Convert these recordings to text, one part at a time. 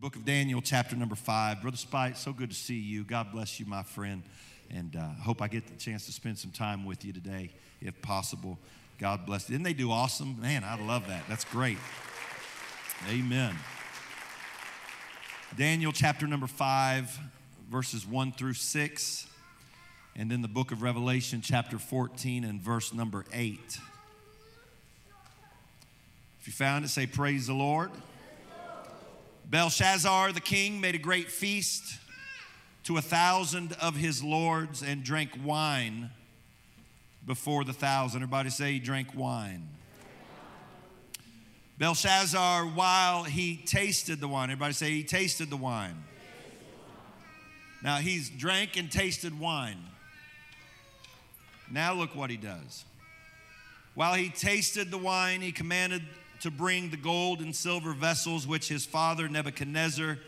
book of Daniel, chapter number five. Brother Spite, so good to see you. God bless you, my friend. And I uh, hope I get the chance to spend some time with you today, if possible. God bless. Didn't they do awesome? Man, I love that. That's great. Amen. Daniel, chapter number five, verses one through six. And then the book of Revelation, chapter 14, and verse number eight. If you found it, say, Praise the Lord. Belshazzar the king made a great feast to a thousand of his lords and drank wine before the thousand. Everybody say he drank wine. Belshazzar, while he tasted the wine, everybody say he tasted the wine. Now he's drank and tasted wine. Now look what he does. While he tasted the wine, he commanded to bring the gold and silver vessels which his father Nebuchadnezzar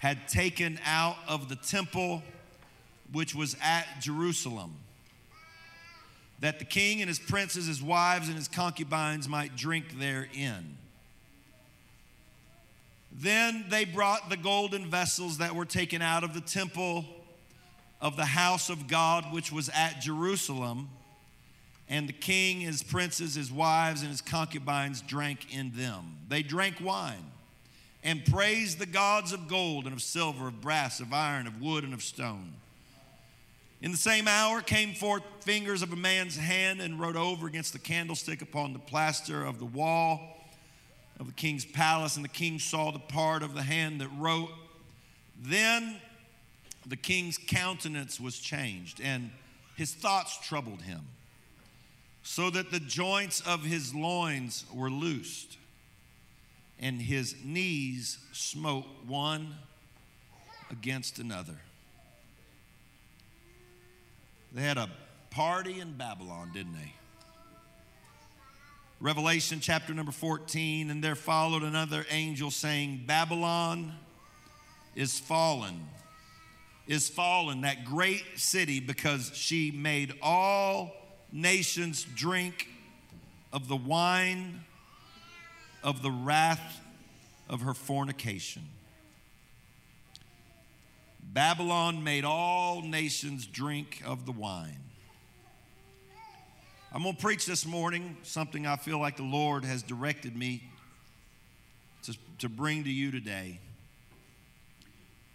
had taken out of the temple which was at Jerusalem, that the king and his princes, his wives, and his concubines might drink therein. Then they brought the golden vessels that were taken out of the temple of the house of God, which was at Jerusalem and the king, his princes, his wives, and his concubines drank in them. They drank wine and praised the gods of gold and of silver, of brass, of iron, of wood, and of stone. In the same hour came forth fingers of a man's hand and wrote over against the candlestick upon the plaster of the wall of the king's palace. And the king saw the part of the hand that wrote. Then the king's countenance was changed, and his thoughts troubled him so that the joints of his loins were loosed, and his knees smote one against another. They had a party in Babylon, didn't they? Revelation chapter number 14, and there followed another angel saying, Babylon is fallen, is fallen, that great city, because she made all nations drink of the wine of the wrath of her fornication. Babylon made all nations drink of the wine. I'm going to preach this morning something I feel like the Lord has directed me to, to bring to you today.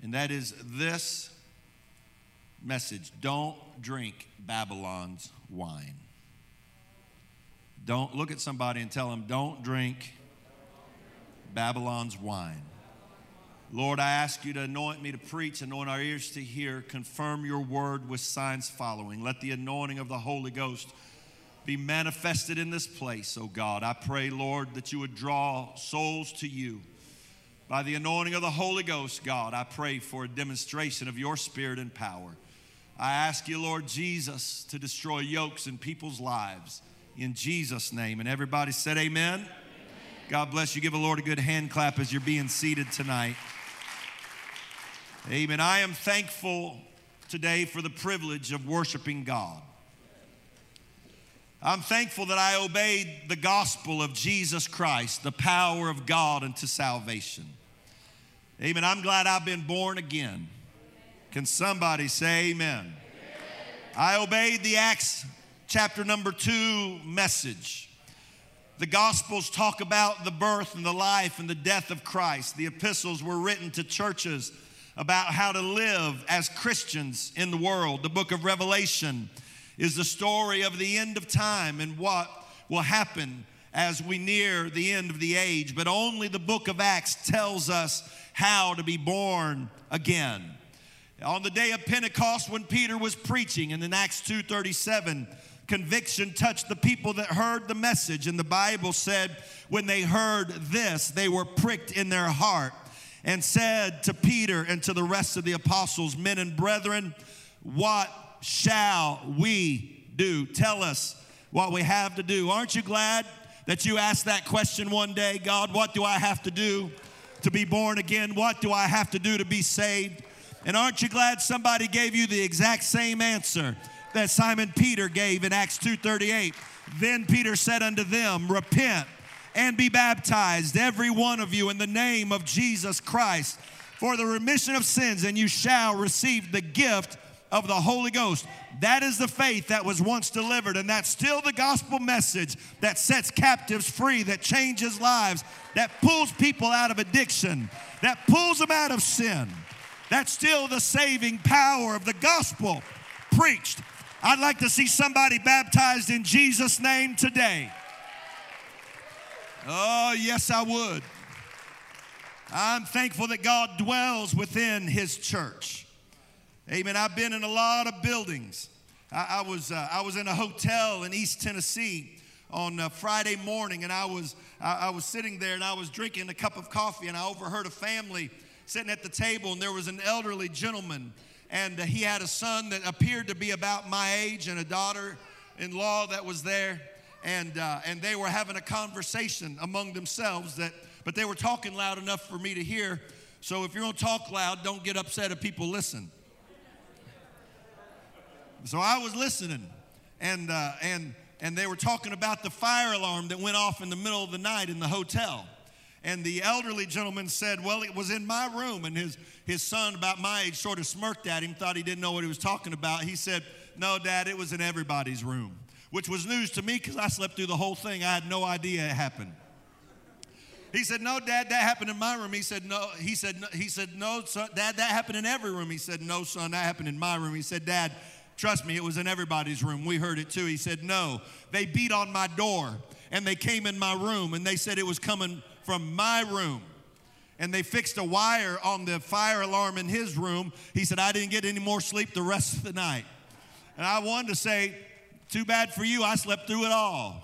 And that is this message don't drink Babylon's wine. Don't look at somebody and tell them, don't drink Babylon's wine. Lord, I ask you to anoint me to preach, anoint our ears to hear, confirm your word with signs following. Let the anointing of the Holy Ghost be manifested in this place, oh God. I pray, Lord, that you would draw souls to you. By the anointing of the Holy Ghost, God, I pray for a demonstration of your spirit and power. I ask you, Lord Jesus, to destroy yokes in people's lives in Jesus' name. And everybody said, Amen. amen. God bless you. Give the Lord a good hand clap as you're being seated tonight. Amen. I am thankful today for the privilege of worshiping God. I'm thankful that I obeyed the gospel of Jesus Christ, the power of God unto salvation. Amen. I'm glad I've been born again. Can somebody say amen? amen? I obeyed the Acts chapter number two message. The Gospels talk about the birth and the life and the death of Christ. The epistles were written to churches about how to live as Christians in the world. The book of Revelation is the story of the end of time and what will happen as we near the end of the age. But only the book of Acts tells us how to be born again. On the day of Pentecost when Peter was preaching and in Acts 2:37 conviction touched the people that heard the message and the Bible said when they heard this they were pricked in their heart and said to Peter and to the rest of the apostles men and brethren what shall we do? Tell us what we have to do. Aren't you glad that you asked that question one day? God what do I have to do to be born again? What do I have to do to be saved and aren't you glad somebody gave you the exact same answer that Simon Peter gave in Acts 2:38? Then Peter said unto them, Repent and be baptized, every one of you, in the name of Jesus Christ for the remission of sins, and you shall receive the gift of the Holy Ghost. That is the faith that was once delivered, and that's still the gospel message that sets captives free, that changes lives, that pulls people out of addiction, that pulls them out of sin. That's still the saving power of the gospel preached. I'd like to see somebody baptized in Jesus' name today. Oh, yes, I would. I'm thankful that God dwells within His church. Amen. I've been in a lot of buildings. I, I was, uh, I was in a hotel in East Tennessee on uh, Friday morning, and I was, I, I was sitting there and I was drinking a cup of coffee, and I overheard a family sitting at the table, and there was an elderly gentleman, and he had a son that appeared to be about my age and a daughter in law that was there. And, uh, and they were having a conversation among themselves that but they were talking loud enough for me to hear. So if you're gonna talk loud, don't get upset if people listen. So I was listening, and uh, and and they were talking about the fire alarm that went off in the middle of the night in the hotel. And the elderly gentleman said, Well, it was in my room. And his, his son, about my age, sort of smirked at him, thought he didn't know what he was talking about. He said, No, Dad, it was in everybody's room, which was news to me because I slept through the whole thing. I had no idea it happened. He said, "No, Dad, that happened in my room." He said, "No." He said, no, "He said, no, son, Dad, that happened in every room." He said, "No, son, that happened in my room." He said, "Dad, trust me, it was in everybody's room. We heard it too." He said, "No, they beat on my door and they came in my room and they said it was coming from my room." And they fixed a wire on the fire alarm in his room. He said, I didn't get any more sleep the rest of the night. And I wanted to say, Too bad for you, I slept through it all.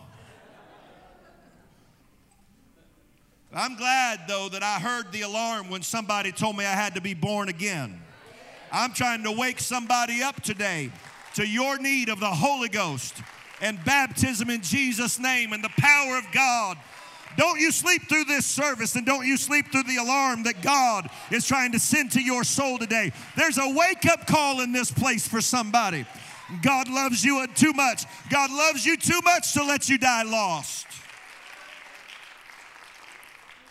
I'm glad, though, that I heard the alarm when somebody told me I had to be born again. I'm trying to wake somebody up today to your need of the Holy Ghost and baptism in Jesus' name and the power of God. Don't you sleep through this service and don't you sleep through the alarm that God is trying to send to your soul today. There's a wake up call in this place for somebody. God loves you too much. God loves you too much to let you die lost.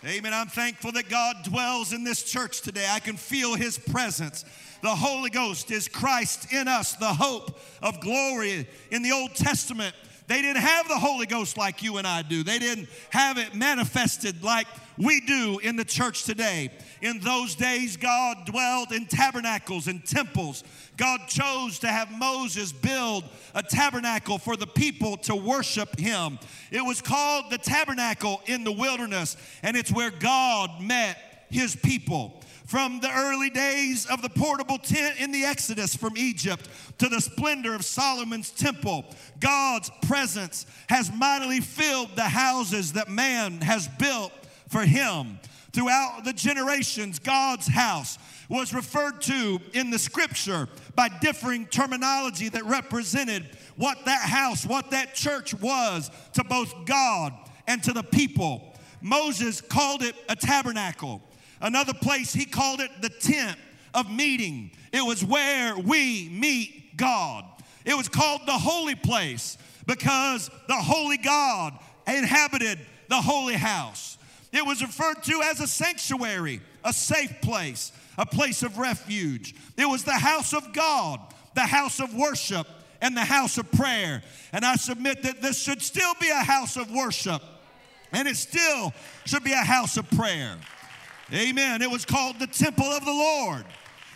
Amen. I'm thankful that God dwells in this church today. I can feel His presence. The Holy Ghost is Christ in us, the hope of glory. In the Old Testament, they didn't have the Holy Ghost like you and I do, they didn't have it manifested like we do in the church today. In those days, God dwelled in tabernacles and temples. God chose to have Moses build a tabernacle for the people to worship him. It was called the tabernacle in the wilderness, and it's where God met his people. From the early days of the portable tent in the Exodus from Egypt to the splendor of Solomon's temple, God's presence has mightily filled the houses that man has built for him. Throughout the generations, God's house was referred to in the scripture by differing terminology that represented what that house, what that church was to both God and to the people. Moses called it a tabernacle. Another place, he called it the tent of meeting. It was where we meet God. It was called the holy place because the holy God inhabited the holy house. It was referred to as a sanctuary, a safe place, a place of refuge. It was the house of God, the house of worship, and the house of prayer. And I submit that this should still be a house of worship, and it still should be a house of prayer. Amen. It was called the temple of the Lord,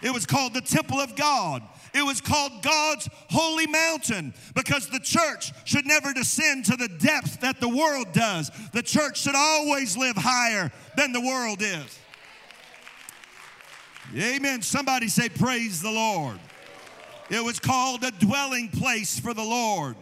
it was called the temple of God. It was called God's holy mountain because the church should never descend to the depth that the world does. The church should always live higher than the world is. Amen. Somebody say, Praise the Lord. It was called a dwelling place for the Lord.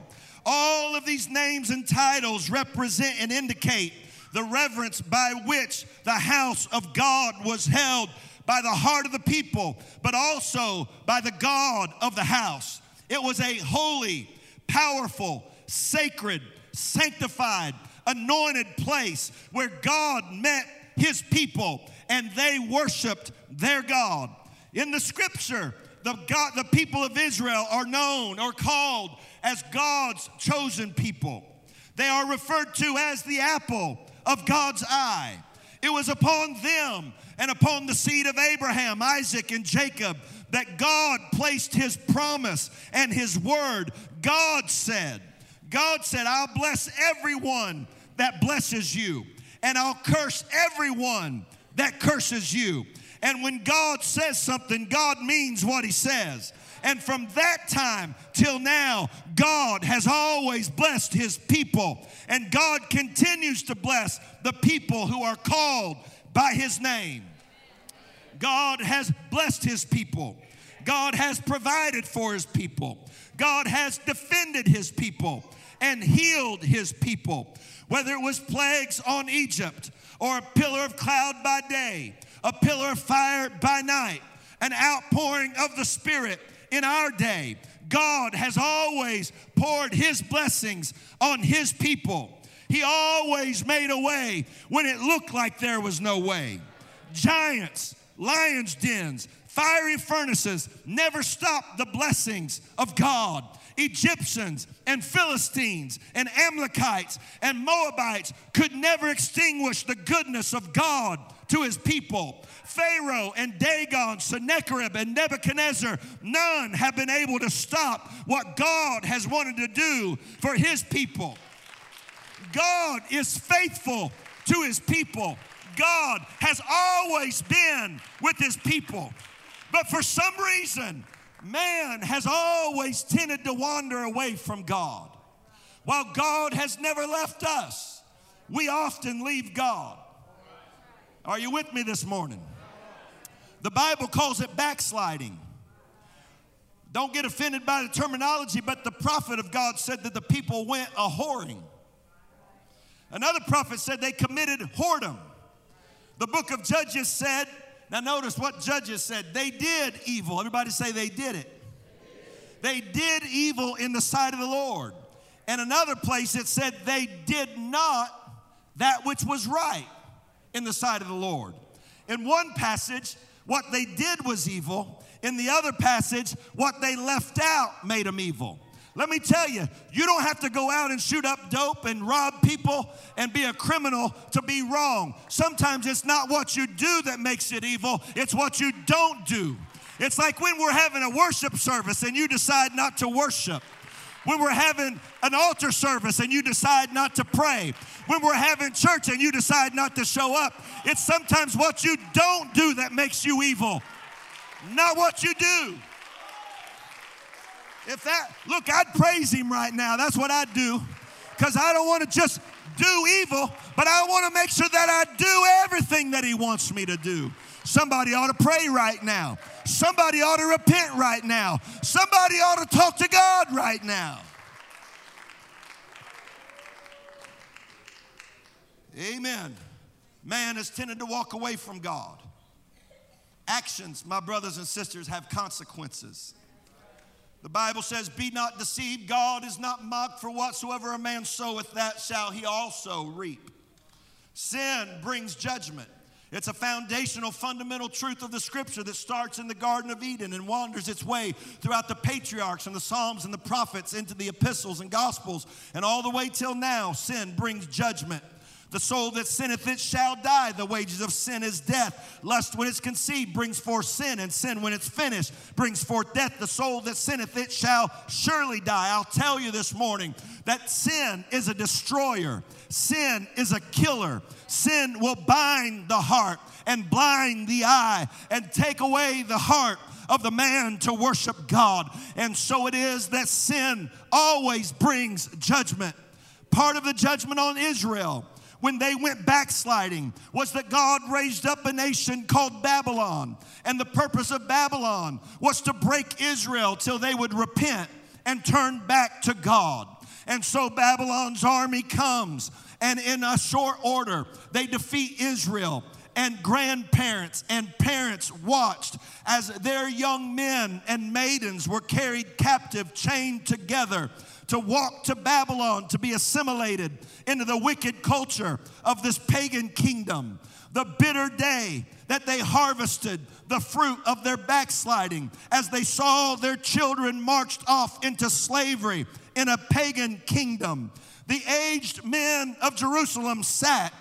All of these names and titles represent and indicate the reverence by which the house of God was held by the heart of the people, but also by the God of the house. It was a holy, powerful, sacred, sanctified, anointed place where God met his people and they worshiped their God. In the scripture, the, God, the people of Israel are known or called as God's chosen people. They are referred to as the apple of God's eye. It was upon them and upon the seed of Abraham, Isaac, and Jacob that God placed his promise and his word. God said, God said, I'll bless everyone that blesses you, and I'll curse everyone that curses you. And when God says something, God means what he says. And from that time till now, God has always blessed his people. And God continues to bless the people who are called by his name. God has blessed his people. God has provided for his people. God has defended his people and healed his people. Whether it was plagues on Egypt or a pillar of cloud by day, a pillar of fire by night, an outpouring of the Spirit in our day. God has always poured his blessings on his people. He always made a way when it looked like there was no way. Giants, lions' dens, fiery furnaces never stopped the blessings of God. Egyptians and Philistines and Amalekites and Moabites could never extinguish the goodness of God to his people. Pharaoh and Dagon, Sennacherib and Nebuchadnezzar, none have been able to stop what God has wanted to do for his people. God is faithful to his people. God has always been with his people. But for some reason, man has always tended to wander away from God. While God has never left us, we often leave God. Are you with me this morning? The Bible calls it backsliding. Don't get offended by the terminology, but the prophet of God said that the people went a whoring. Another prophet said they committed whoredom. The book of Judges said, now notice what Judges said, they did evil. Everybody say they did it. They did evil in the sight of the Lord. And another place it said they did not that which was right in the sight of the Lord. In one passage, what they did was evil. In the other passage, what they left out made them evil. Let me tell you, you don't have to go out and shoot up dope and rob people and be a criminal to be wrong. Sometimes it's not what you do that makes it evil, it's what you don't do. It's like when we're having a worship service and you decide not to worship. When we're having an altar service and you decide not to pray. When we're having church and you decide not to show up. It's sometimes what you don't do that makes you evil, not what you do. If that, look, I'd praise him right now. That's what I'd do. Because I don't want to just do evil, but I want to make sure that I do everything that he wants me to do. Somebody ought to pray right now. Somebody ought to repent right now. Somebody ought to talk to God right now. Amen. Man has tended to walk away from God. Actions, my brothers and sisters, have consequences. The Bible says, Be not deceived, God is not mocked, for whatsoever a man soweth, that shall he also reap. Sin brings judgment. It's a foundational, fundamental truth of the scripture that starts in the Garden of Eden and wanders its way throughout the patriarchs and the Psalms and the prophets into the epistles and gospels and all the way till now. Sin brings judgment. The soul that sinneth, it shall die. The wages of sin is death. Lust, when it's conceived, brings forth sin, and sin, when it's finished, brings forth death. The soul that sinneth, it shall surely die. I'll tell you this morning that sin is a destroyer, sin is a killer. Sin will bind the heart and blind the eye and take away the heart of the man to worship God. And so it is that sin always brings judgment. Part of the judgment on Israel when they went backsliding was that God raised up a nation called Babylon. And the purpose of Babylon was to break Israel till they would repent and turn back to God. And so Babylon's army comes, and in a short order, they defeat Israel. And grandparents and parents watched as their young men and maidens were carried captive, chained together to walk to Babylon to be assimilated into the wicked culture of this pagan kingdom. The bitter day that they harvested the fruit of their backsliding as they saw their children marched off into slavery in a pagan kingdom. The aged men of Jerusalem sat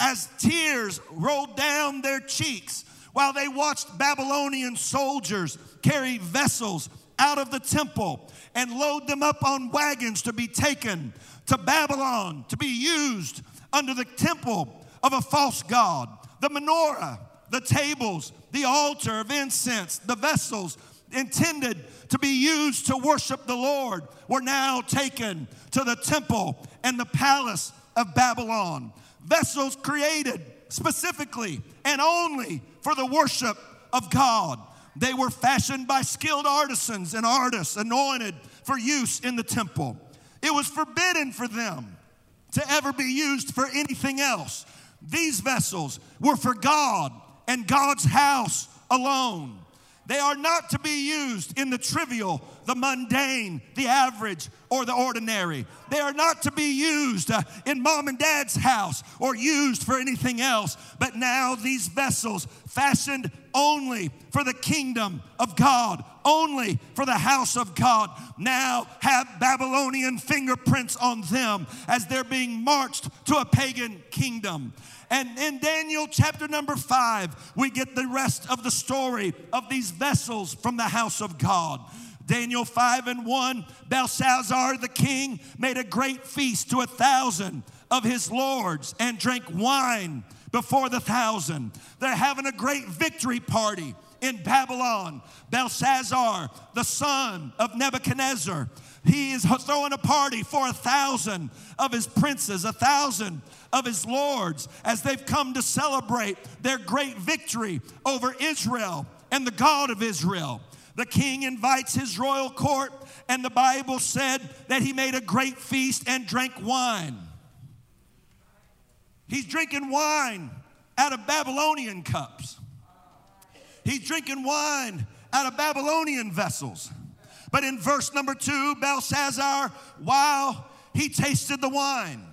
as tears rolled down their cheeks while they watched Babylonian soldiers carry vessels out of the temple and load them up on wagons to be taken to Babylon to be used under the temple of a false god. The menorah, the tables, the altar of incense, the vessels intended to be used to worship the Lord were now taken to the temple and the palace of Babylon. Vessels created specifically and only for the worship of God. They were fashioned by skilled artisans and artists anointed for use in the temple. It was forbidden for them to ever be used for anything else. These vessels were for God and God's house alone. They are not to be used in the trivial, the mundane, the average, or the ordinary. They are not to be used uh, in mom and dad's house or used for anything else. But now these vessels, fashioned only for the kingdom of God, only for the house of God, now have Babylonian fingerprints on them as they're being marched to a pagan kingdom. And in Daniel chapter number five, we get the rest of the story of these vessels from the house of God. Daniel 5 and 1, Belshazzar the king made a great feast to a thousand of his lords and drank wine before the thousand. They're having a great victory party in Babylon. Belshazzar, the son of Nebuchadnezzar, he is throwing a party for a thousand of his princes, a thousand of his lords, as they've come to celebrate their great victory over Israel and the God of Israel. The king invites his royal court, and the Bible said that he made a great feast and drank wine. He's drinking wine out of Babylonian cups. He's drinking wine out of Babylonian vessels. But in verse number two, Belshazzar, while he tasted the wine,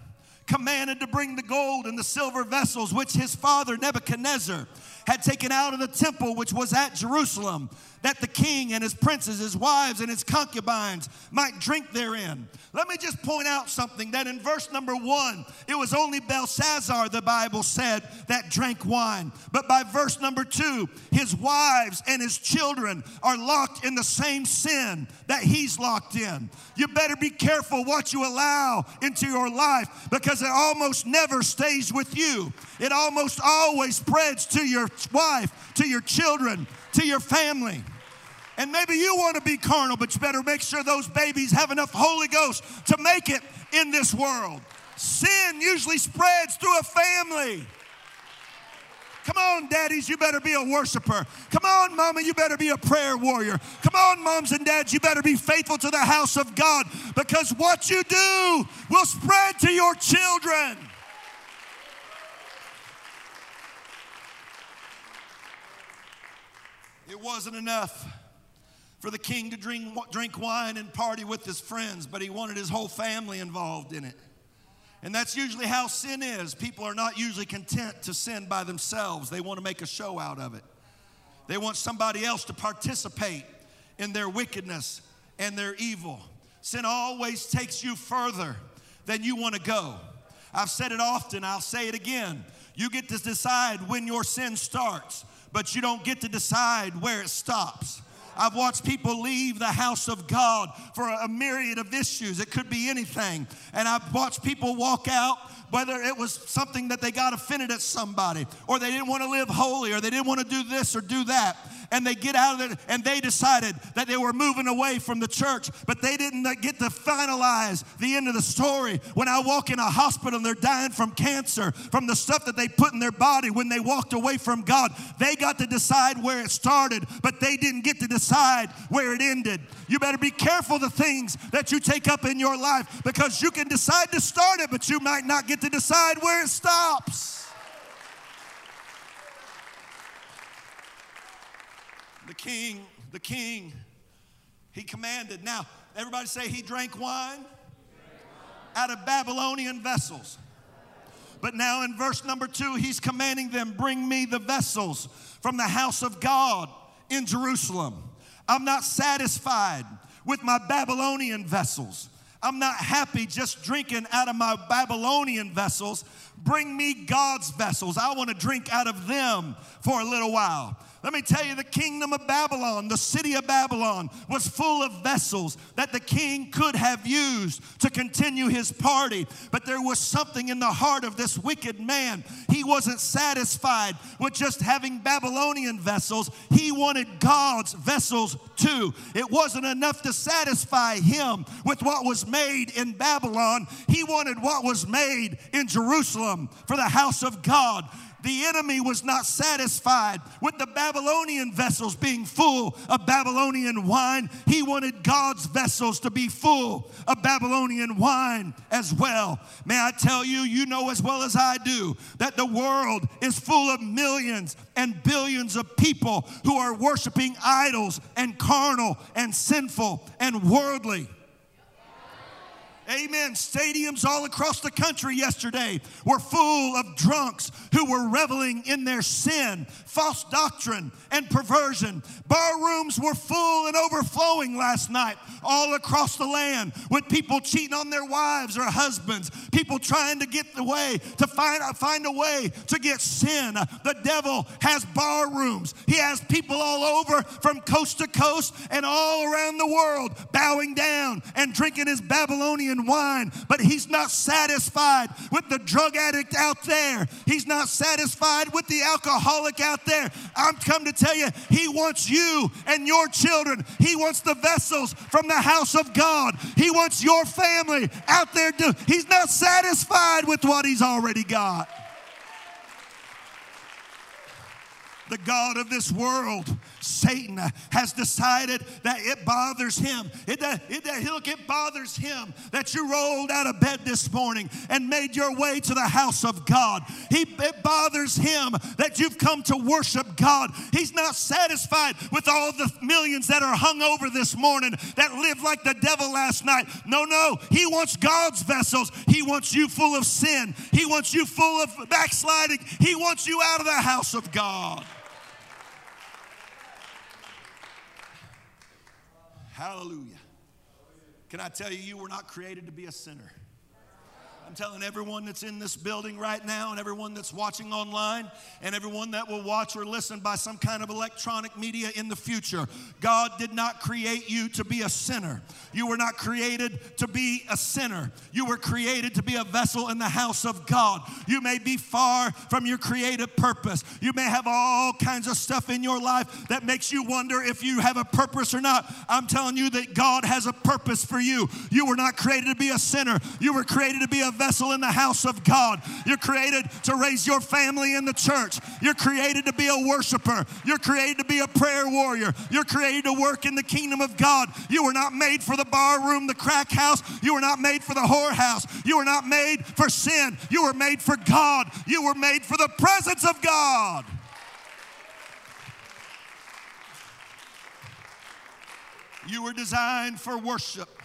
commanded to bring the gold and the silver vessels which his father Nebuchadnezzar had taken out of the temple which was at Jerusalem that the king and his princes, his wives, and his concubines might drink therein. Let me just point out something that in verse number one, it was only Belshazzar, the Bible said, that drank wine. But by verse number two, his wives and his children are locked in the same sin that he's locked in. You better be careful what you allow into your life because it almost never stays with you. It almost always spreads to your wife, to your children, to your family. And maybe you want to be carnal, but you better make sure those babies have enough Holy Ghost to make it in this world. Sin usually spreads through a family. Come on, daddies, you better be a worshiper. Come on, mama, you better be a prayer warrior. Come on, moms and dads, you better be faithful to the house of God because what you do will spread to your children. It wasn't enough for the king to drink, drink wine and party with his friends, but he wanted his whole family involved in it. And that's usually how sin is. People are not usually content to sin by themselves, they want to make a show out of it. They want somebody else to participate in their wickedness and their evil. Sin always takes you further than you want to go. I've said it often, I'll say it again. You get to decide when your sin starts but you don't get to decide where it stops. I've watched people leave the house of God for a myriad of issues. It could be anything. And I've watched people walk out whether it was something that they got offended at somebody, or they didn't want to live holy, or they didn't want to do this or do that. And they get out of it and they decided that they were moving away from the church, but they didn't get to finalize the end of the story. When I walk in a hospital and they're dying from cancer, from the stuff that they put in their body when they walked away from God, they got to decide where it started, but they didn't get to decide where it ended. You better be careful the things that you take up in your life because you can decide to start it, but you might not get to decide where it stops. The king, the king, he commanded. Now, everybody say he drank wine out of Babylonian vessels. But now in verse number two, he's commanding them, Bring me the vessels from the house of God in Jerusalem. I'm not satisfied with my Babylonian vessels. I'm not happy just drinking out of my Babylonian vessels. Bring me God's vessels. I want to drink out of them for a little while. Let me tell you, the kingdom of Babylon, the city of Babylon, was full of vessels that the king could have used to continue his party. But there was something in the heart of this wicked man. He wasn't satisfied with just having Babylonian vessels, he wanted God's vessels too. It wasn't enough to satisfy him with what was made in Babylon, he wanted what was made in Jerusalem for the house of God the enemy was not satisfied with the Babylonian vessels being full of Babylonian wine. He wanted God's vessels to be full of Babylonian wine as well. May I tell you, you know as well as I do, that the world is full of millions and billions of people who are worshiping idols and carnal and sinful and worldly. Amen. Stadiums all across the country yesterday were full of drunks who were reveling in their sin, false doctrine, and perversion. Bar rooms were full and overflowing last night all across the land with people cheating on their wives or husbands, people trying to get the way, to find, find a way to get sin. The devil has bar rooms. He has people all over from coast to coast and all around the world bowing down and drinking his Babylonian and wine, but he's not satisfied with the drug addict out there. He's not satisfied with the alcoholic out there. I'm come to tell you, he wants you and your children. He wants the vessels from the house of God. He wants your family out there. Do, he's not satisfied with what he's already got. the God of this world, Satan, has decided that it bothers him. It, it, look, it bothers him that you rolled out of bed this morning and made your way to the house of God. He, it bothers him that you've come to worship God. He's not satisfied with all the millions that are hung over this morning that lived like the devil last night. No, no, he wants God's vessels. He wants you full of sin. He wants you full of backsliding. He wants you out of the house of God. Hallelujah. Can I tell you, you were not created to be a sinner. I'm telling everyone that's in this building right now, and everyone that's watching online, and everyone that will watch or listen by some kind of electronic media in the future, God did not create you to be a sinner. You were not created to be a sinner. You were created to be a vessel in the house of God. You may be far from your creative purpose. You may have all kinds of stuff in your life that makes you wonder if you have a purpose or not. I'm telling you that God has a purpose for you. You were not created to be a sinner, you were created to be a vessel in the house of God. You're created to raise your family in the church. You're created to be a worshiper. You're created to be a prayer warrior. You're created to work in the kingdom of God. You were not made for the bar room, the crack house. You were not made for the whorehouse. You were not made for sin. You were made for God. You were made for the presence of God. You were designed for worship.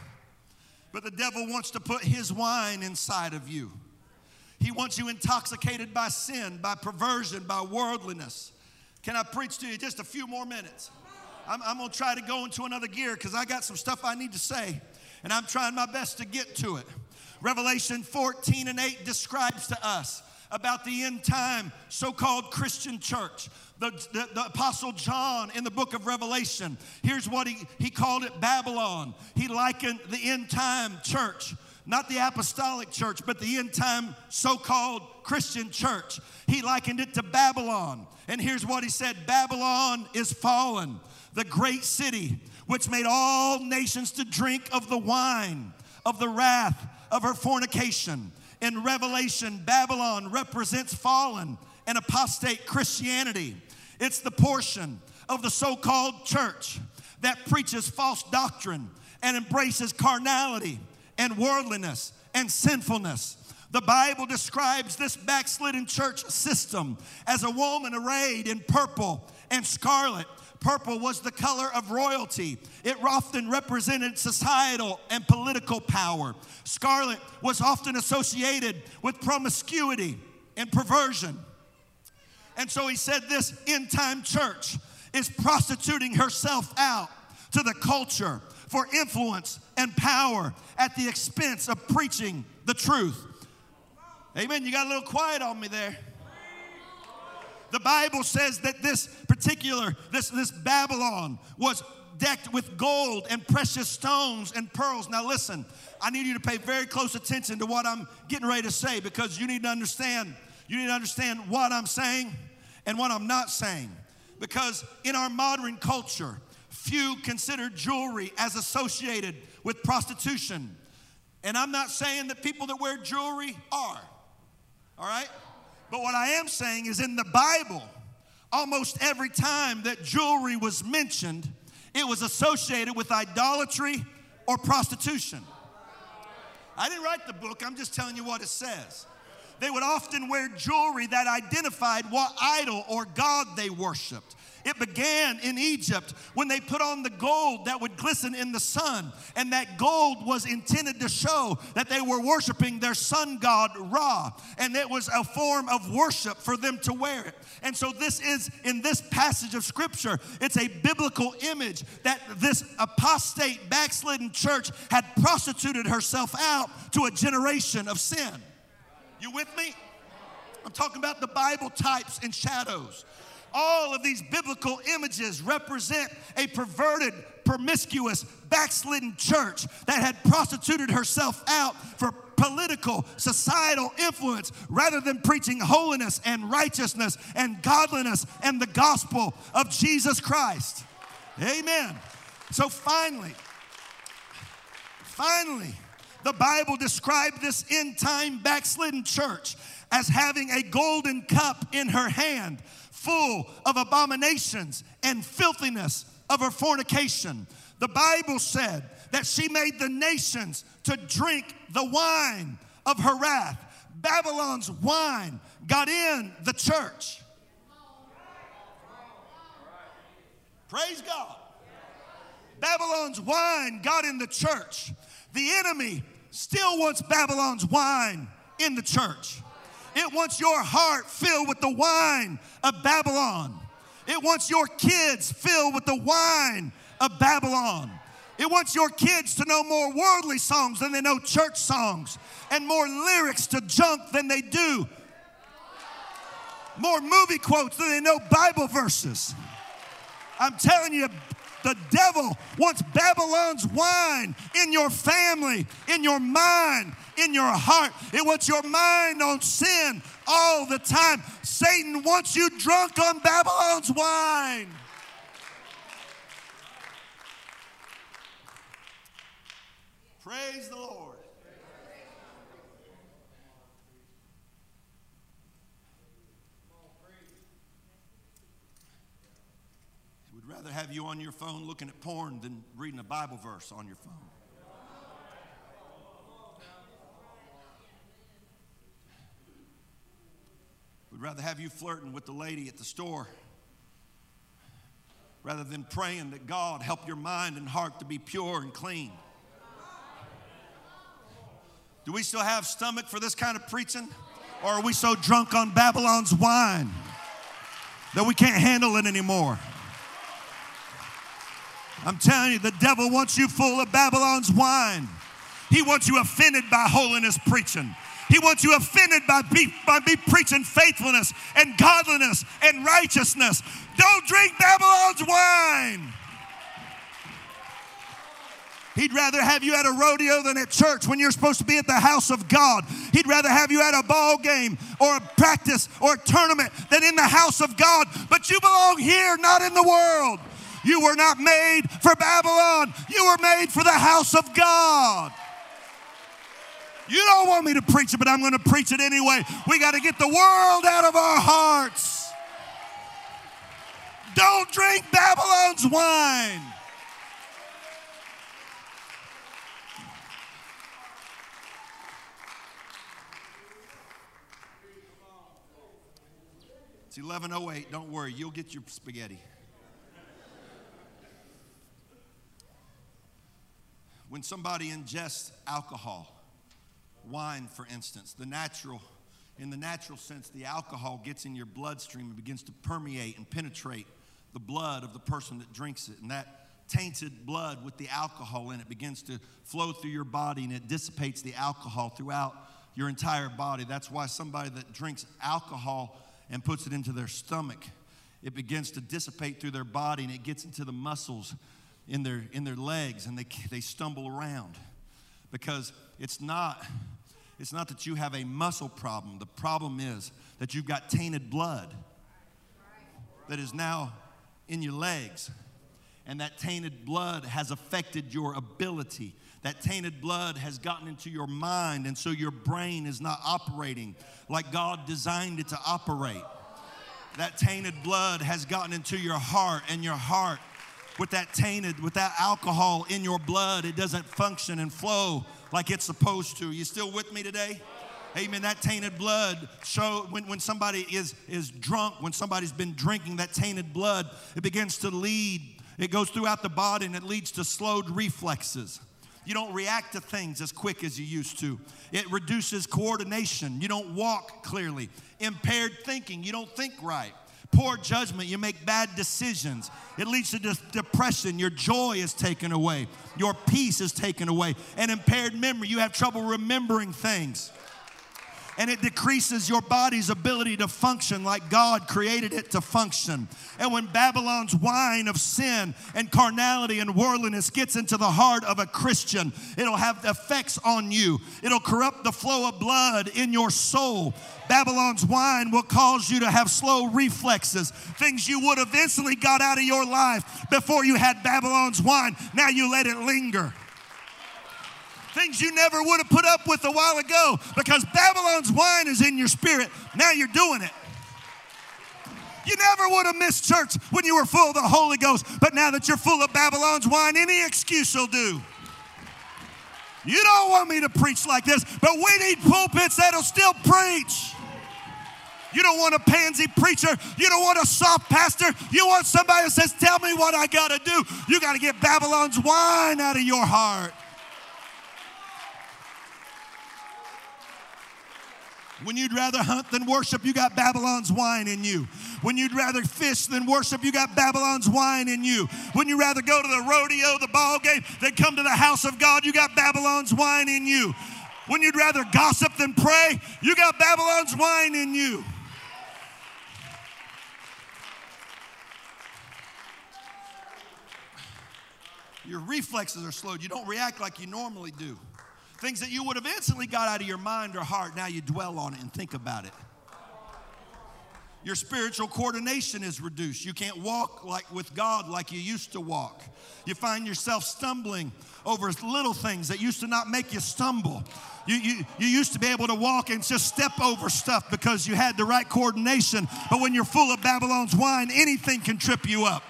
But the devil wants to put his wine inside of you. He wants you intoxicated by sin, by perversion, by worldliness. Can I preach to you just a few more minutes? I'm, I'm going to try to go into another gear because I got some stuff I need to say, and I'm trying my best to get to it. Revelation 14 and 8 describes to us about the end time so called Christian church. The, the, the, Apostle John in the book of Revelation, here's what he, he called it Babylon. He likened the end time church, not the apostolic church, but the end time so called Christian church. He likened it to Babylon. And here's what he said Babylon is fallen, the great city which made all nations to drink of the wine of the wrath of her fornication. In Revelation, Babylon represents fallen and apostate Christianity. It's the portion of the so called church that preaches false doctrine and embraces carnality and worldliness and sinfulness. The Bible describes this backslidden church system as a woman arrayed in purple and scarlet. Purple was the color of royalty. It often represented societal and political power. Scarlet was often associated with promiscuity and perversion. And so he said this end time church is prostituting herself out to the culture for influence and power at the expense of preaching the truth. Amen. You got a little quiet on me there. The Bible says that this particular, this, this Babylon was decked with gold and precious stones and pearls. Now, listen, I need you to pay very close attention to what I'm getting ready to say because you need to understand, you need to understand what I'm saying and what I'm not saying. Because in our modern culture, few consider jewelry as associated with prostitution. And I'm not saying that people that wear jewelry are, all right? But what I am saying is in the Bible, almost every time that jewelry was mentioned, it was associated with idolatry or prostitution. I didn't write the book, I'm just telling you what it says. They would often wear jewelry that identified what idol or god they worshiped. It began in Egypt when they put on the gold that would glisten in the sun. And that gold was intended to show that they were worshiping their sun god Ra. And it was a form of worship for them to wear it. And so, this is in this passage of scripture, it's a biblical image that this apostate, backslidden church had prostituted herself out to a generation of sin. You with me? I'm talking about the Bible types and shadows all of these biblical images represent a perverted, promiscuous, backslidden church that had prostituted herself out for political, societal influence rather than preaching holiness and righteousness and godliness and the gospel of Jesus Christ. Amen. So finally, finally, the Bible described this end time backslidden church as having a golden cup in her hand full of abominations and filthiness of her fornication. The Bible said that she made the nations to drink the wine of her wrath. Babylon's wine got in the church. Praise God. Babylon's wine got in the church. The enemy still wants Babylon's wine in the church. It wants your heart filled with the wine of Babylon. It wants your kids filled with the wine of Babylon. It wants your kids to know more worldly songs than they know church songs, and more lyrics to junk than they do, more movie quotes than they know Bible verses. I'm telling you, the devil wants Babylon's wine in your family, in your mind, in your heart. It wants your mind on sin all the time. Satan wants you drunk on Babylon's wine. Praise the Lord. Rather have you on your phone looking at porn than reading a Bible verse on your phone. We'd rather have you flirting with the lady at the store rather than praying that God help your mind and heart to be pure and clean. Do we still have stomach for this kind of preaching? Or are we so drunk on Babylon's wine that we can't handle it anymore? I'm telling you, the devil wants you full of Babylon's wine. He wants you offended by holiness preaching. He wants you offended by me, by me preaching faithfulness and godliness and righteousness. Don't drink Babylon's wine. He'd rather have you at a rodeo than at church when you're supposed to be at the house of God. He'd rather have you at a ball game or a practice or a tournament than in the house of God. But you belong here, not in the world. You were not made for Babylon, you were made for the house of God. You don't want me to preach it, but I'm going to preach it anyway. We got to get the world out of our hearts. Don't drink Babylon's wine. It's 1108. Don't worry, you'll get your spaghetti. When somebody ingests alcohol, wine for instance, the natural, in the natural sense, the alcohol gets in your bloodstream and begins to permeate and penetrate the blood of the person that drinks it. And that tainted blood with the alcohol in it begins to flow through your body and it dissipates the alcohol throughout your entire body. That's why somebody that drinks alcohol and puts it into their stomach, it begins to dissipate through their body and it gets into the muscles in their, in their legs and they, they stumble around because it's not, it's not that you have a muscle problem. The problem is that you've got tainted blood that is now in your legs. And that tainted blood has affected your ability. That tainted blood has gotten into your mind, and so your brain is not operating like God designed it to operate. That tainted blood has gotten into your heart, and your heart, with that tainted, with that alcohol in your blood, it doesn't function and flow like it's supposed to. You still with me today? Amen. That tainted blood show when, when somebody is, is drunk, when somebody's been drinking, that tainted blood, it begins to lead. It goes throughout the body and it leads to slowed reflexes. You don't react to things as quick as you used to. It reduces coordination. You don't walk clearly. Impaired thinking. You don't think right. Poor judgment. You make bad decisions. It leads to de- depression. Your joy is taken away. Your peace is taken away. And impaired memory. You have trouble remembering things and it decreases your body's ability to function like God created it to function. And when Babylon's wine of sin and carnality and worldliness gets into the heart of a Christian, it'll have effects on you. It'll corrupt the flow of blood in your soul. Babylon's wine will cause you to have slow reflexes, things you would have instantly got out of your life before you had Babylon's wine. Now you let it linger things you never would have put up with a while ago because Babylon's wine is in your spirit. Now you're doing it. You never would have missed church when you were full of the Holy Ghost, but now that you're full of Babylon's wine, any excuse will do. You don't want me to preach like this, but we need pulpits that'll still preach. You don't want a pansy preacher. You don't want a soft pastor. You want somebody that says, Tell me what I got to do. You got to get Babylon's wine out of your heart. When you'd rather hunt than worship, you got Babylon's wine in you. When you'd rather fish than worship, you got Babylon's wine in you. When you'd rather go to the rodeo, the ball game, than come to the house of God, you got Babylon's wine in you. When you'd rather gossip than pray, you got Babylon's wine in you. Your reflexes are slowed. You don't react like you normally do. Things that you would have instantly got out of your mind or heart, now you dwell on it and think about it. Your spiritual coordination is reduced. You can't walk like with God like you used to walk. You find yourself stumbling over little things that used to not make you stumble. You, you, you used to be able to walk and just step over stuff because you had the right coordination. But when you're full of Babylon's wine, anything can trip you up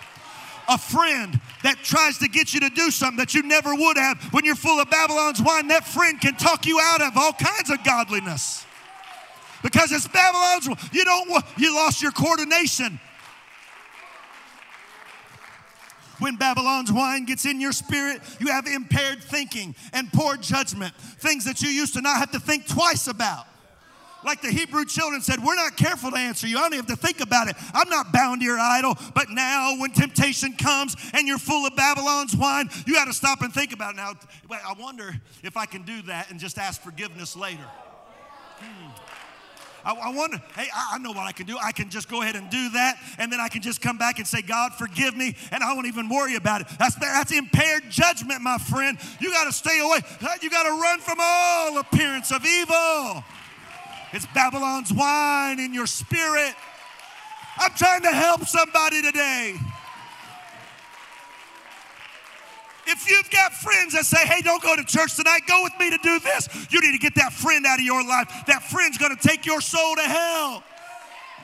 a friend that tries to get you to do something that you never would have when you're full of Babylon's wine, that friend can talk you out of all kinds of godliness. Because it's Babylon's you don't you lost your coordination. When Babylon's wine gets in your spirit, you have impaired thinking and poor judgment, things that you used to not have to think twice about like the Hebrew children said, We're not careful to answer you. I don't even have to think about it. I'm not bound to your idol. But now, when temptation comes and you're full of Babylon's wine, you got to stop and think about it. Now, I wonder if I can do that and just ask forgiveness later. Hmm. I, wonder, hey, I know what I can do. I can just go ahead and do that, and then I can just come back and say, God, forgive me, and I won't even worry about it. That's, that's impaired judgment, my friend. You got to stay away. You got to run from all appearance of evil. It's Babylon's wine in your spirit. I'm trying to help somebody today. If you've got friends that say, hey, don't go to church tonight, go with me to do this, you need to get that friend out of your life. That friend's gonna take your soul to hell.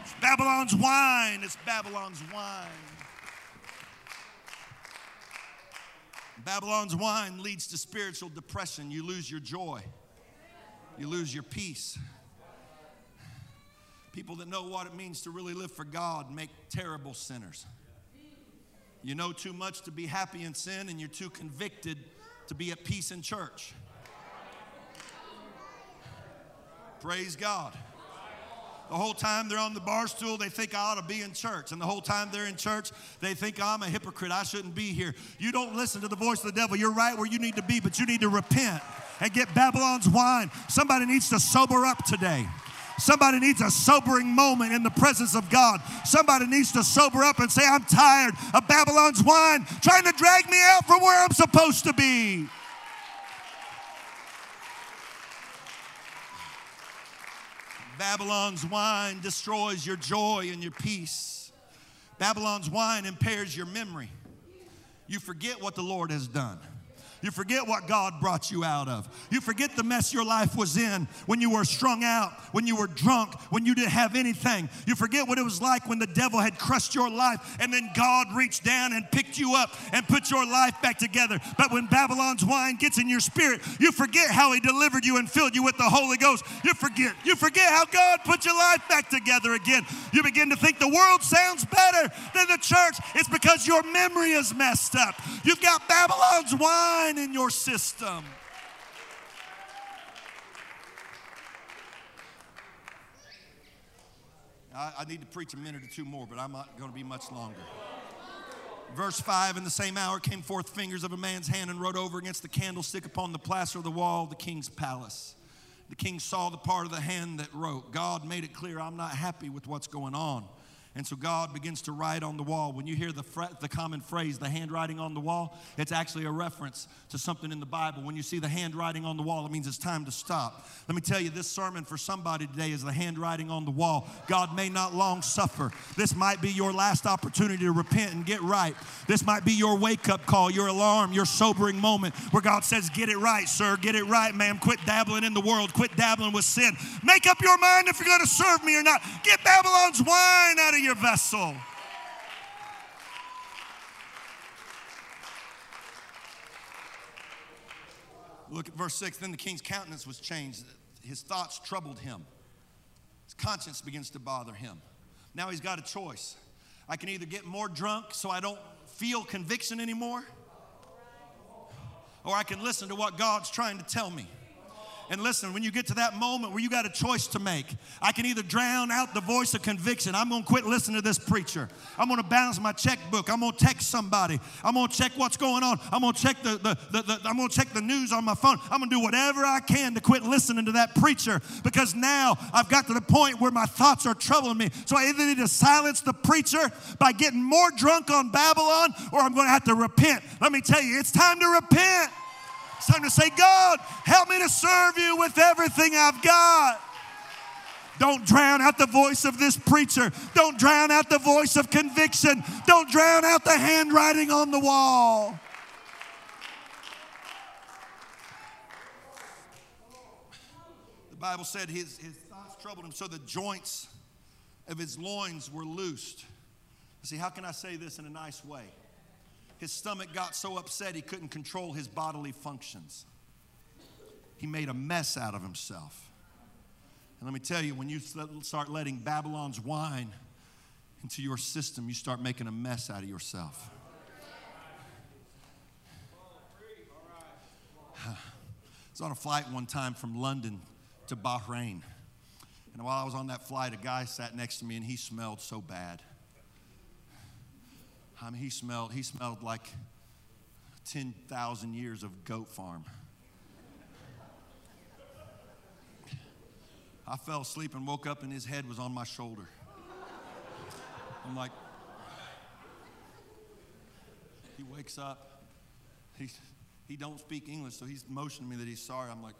It's Babylon's wine. It's Babylon's wine. Babylon's wine leads to spiritual depression. You lose your joy, you lose your peace. People that know what it means to really live for God make terrible sinners. You know too much to be happy in sin, and you're too convicted to be at peace in church. Praise God. The whole time they're on the bar stool, they think I ought to be in church. And the whole time they're in church, they think I'm a hypocrite. I shouldn't be here. You don't listen to the voice of the devil. You're right where you need to be, but you need to repent and get Babylon's wine. Somebody needs to sober up today. Somebody needs a sobering moment in the presence of God. Somebody needs to sober up and say, I'm tired of Babylon's wine trying to drag me out from where I'm supposed to be. Babylon's wine destroys your joy and your peace. Babylon's wine impairs your memory. You forget what the Lord has done. You forget what God brought you out of. You forget the mess your life was in when you were strung out, when you were drunk, when you didn't have anything. You forget what it was like when the devil had crushed your life and then God reached down and picked you up and put your life back together. But when Babylon's wine gets in your spirit, you forget how he delivered you and filled you with the Holy Ghost. You forget. You forget how God put your life back together again. You begin to think the world sounds better than the church. It's because your memory is messed up. You've got Babylon's wine in your system. I, I need to preach a minute or two more, but I'm not going to be much longer. Verse 5 In the same hour came forth fingers of a man's hand and wrote over against the candlestick upon the plaster of the wall of the king's palace. The king saw the part of the hand that wrote. God made it clear, I'm not happy with what's going on. And so God begins to write on the wall. When you hear the, the common phrase, the handwriting on the wall, it's actually a reference to something in the Bible. When you see the handwriting on the wall, it means it's time to stop. Let me tell you, this sermon for somebody today is the handwriting on the wall. God may not long suffer. This might be your last opportunity to repent and get right. This might be your wake up call, your alarm, your sobering moment where God says, Get it right, sir. Get it right, ma'am. Quit dabbling in the world. Quit dabbling with sin. Make up your mind if you're going to serve me or not. Get Babylon's wine out of your vessel. Look at verse 6. Then the king's countenance was changed. His thoughts troubled him. His conscience begins to bother him. Now he's got a choice. I can either get more drunk so I don't feel conviction anymore, or I can listen to what God's trying to tell me. And listen, when you get to that moment where you got a choice to make, I can either drown out the voice of conviction. I'm going to quit listening to this preacher. I'm going to balance my checkbook. I'm going to text somebody. I'm going to check what's going on. I'm going to check the, the, the, the I'm going to check the news on my phone. I'm going to do whatever I can to quit listening to that preacher because now I've got to the point where my thoughts are troubling me. So I either need to silence the preacher by getting more drunk on Babylon or I'm going to have to repent. Let me tell you, it's time to repent. It's time to say, God, help me to serve you with everything I've got. Don't drown out the voice of this preacher. Don't drown out the voice of conviction. Don't drown out the handwriting on the wall. The Bible said his, his thoughts troubled him, so the joints of his loins were loosed. See, how can I say this in a nice way? His stomach got so upset he couldn't control his bodily functions. He made a mess out of himself. And let me tell you, when you start letting Babylon's wine into your system, you start making a mess out of yourself. I was on a flight one time from London to Bahrain. And while I was on that flight, a guy sat next to me and he smelled so bad. I mean, he smelled, he smelled like 10,000 years of goat farm. I fell asleep and woke up and his head was on my shoulder. I'm like, he wakes up. He's, he don't speak English, so he's motioning me that he's sorry. I'm like,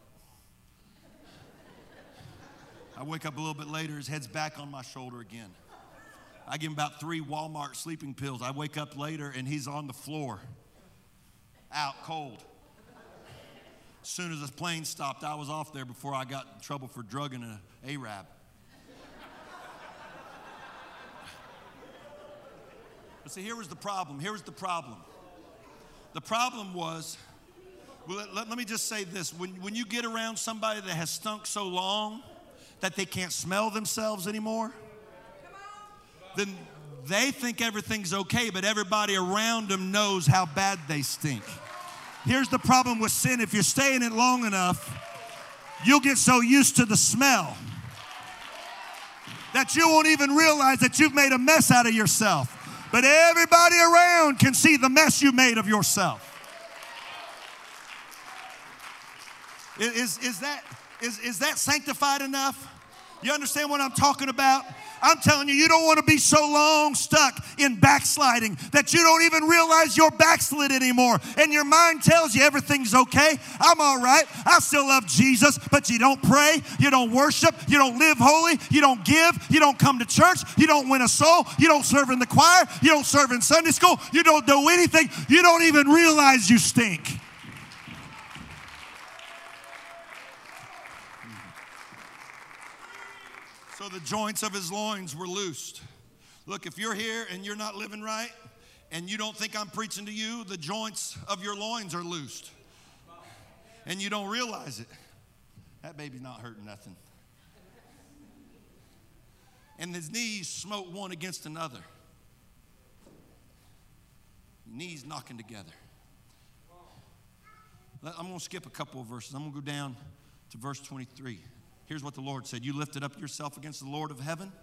I wake up a little bit later, his head's back on my shoulder again. I give him about three Walmart sleeping pills. I wake up later and he's on the floor, out cold. As soon as the plane stopped, I was off there before I got in trouble for drugging an Arab. But see, here was the problem. Here was the problem. The problem was, well, let, let, me just say this. When, when you get around somebody that has stunk so long that they can't smell themselves anymore, then they think everything's okay, but everybody around them knows how bad they stink. Here's the problem with sin if you're staying it long enough, you'll get so used to the smell that you won't even realize that you've made a mess out of yourself. But everybody around can see the mess you made of yourself. Is, is, that, is, is that sanctified enough? You understand what I'm talking about? I'm telling you, you don't want to be so long stuck in backsliding that you don't even realize you're backslid anymore. And your mind tells you everything's okay. I'm all right. I still love Jesus, but you don't pray, you don't worship, you don't live holy, you don't give, you don't come to church, you don't win a soul, you don't serve in the choir, you don't serve in Sunday school, you don't do anything, you don't even realize you stink. The joints of his loins were loosed. Look, if you're here and you're not living right and you don't think I'm preaching to you, the joints of your loins are loosed. And you don't realize it. That baby's not hurting nothing. And his knees smote one against another. Knees knocking together. I'm going to skip a couple of verses. I'm going to go down to verse 23. Here's what the Lord said You lifted up yourself against the Lord of heaven.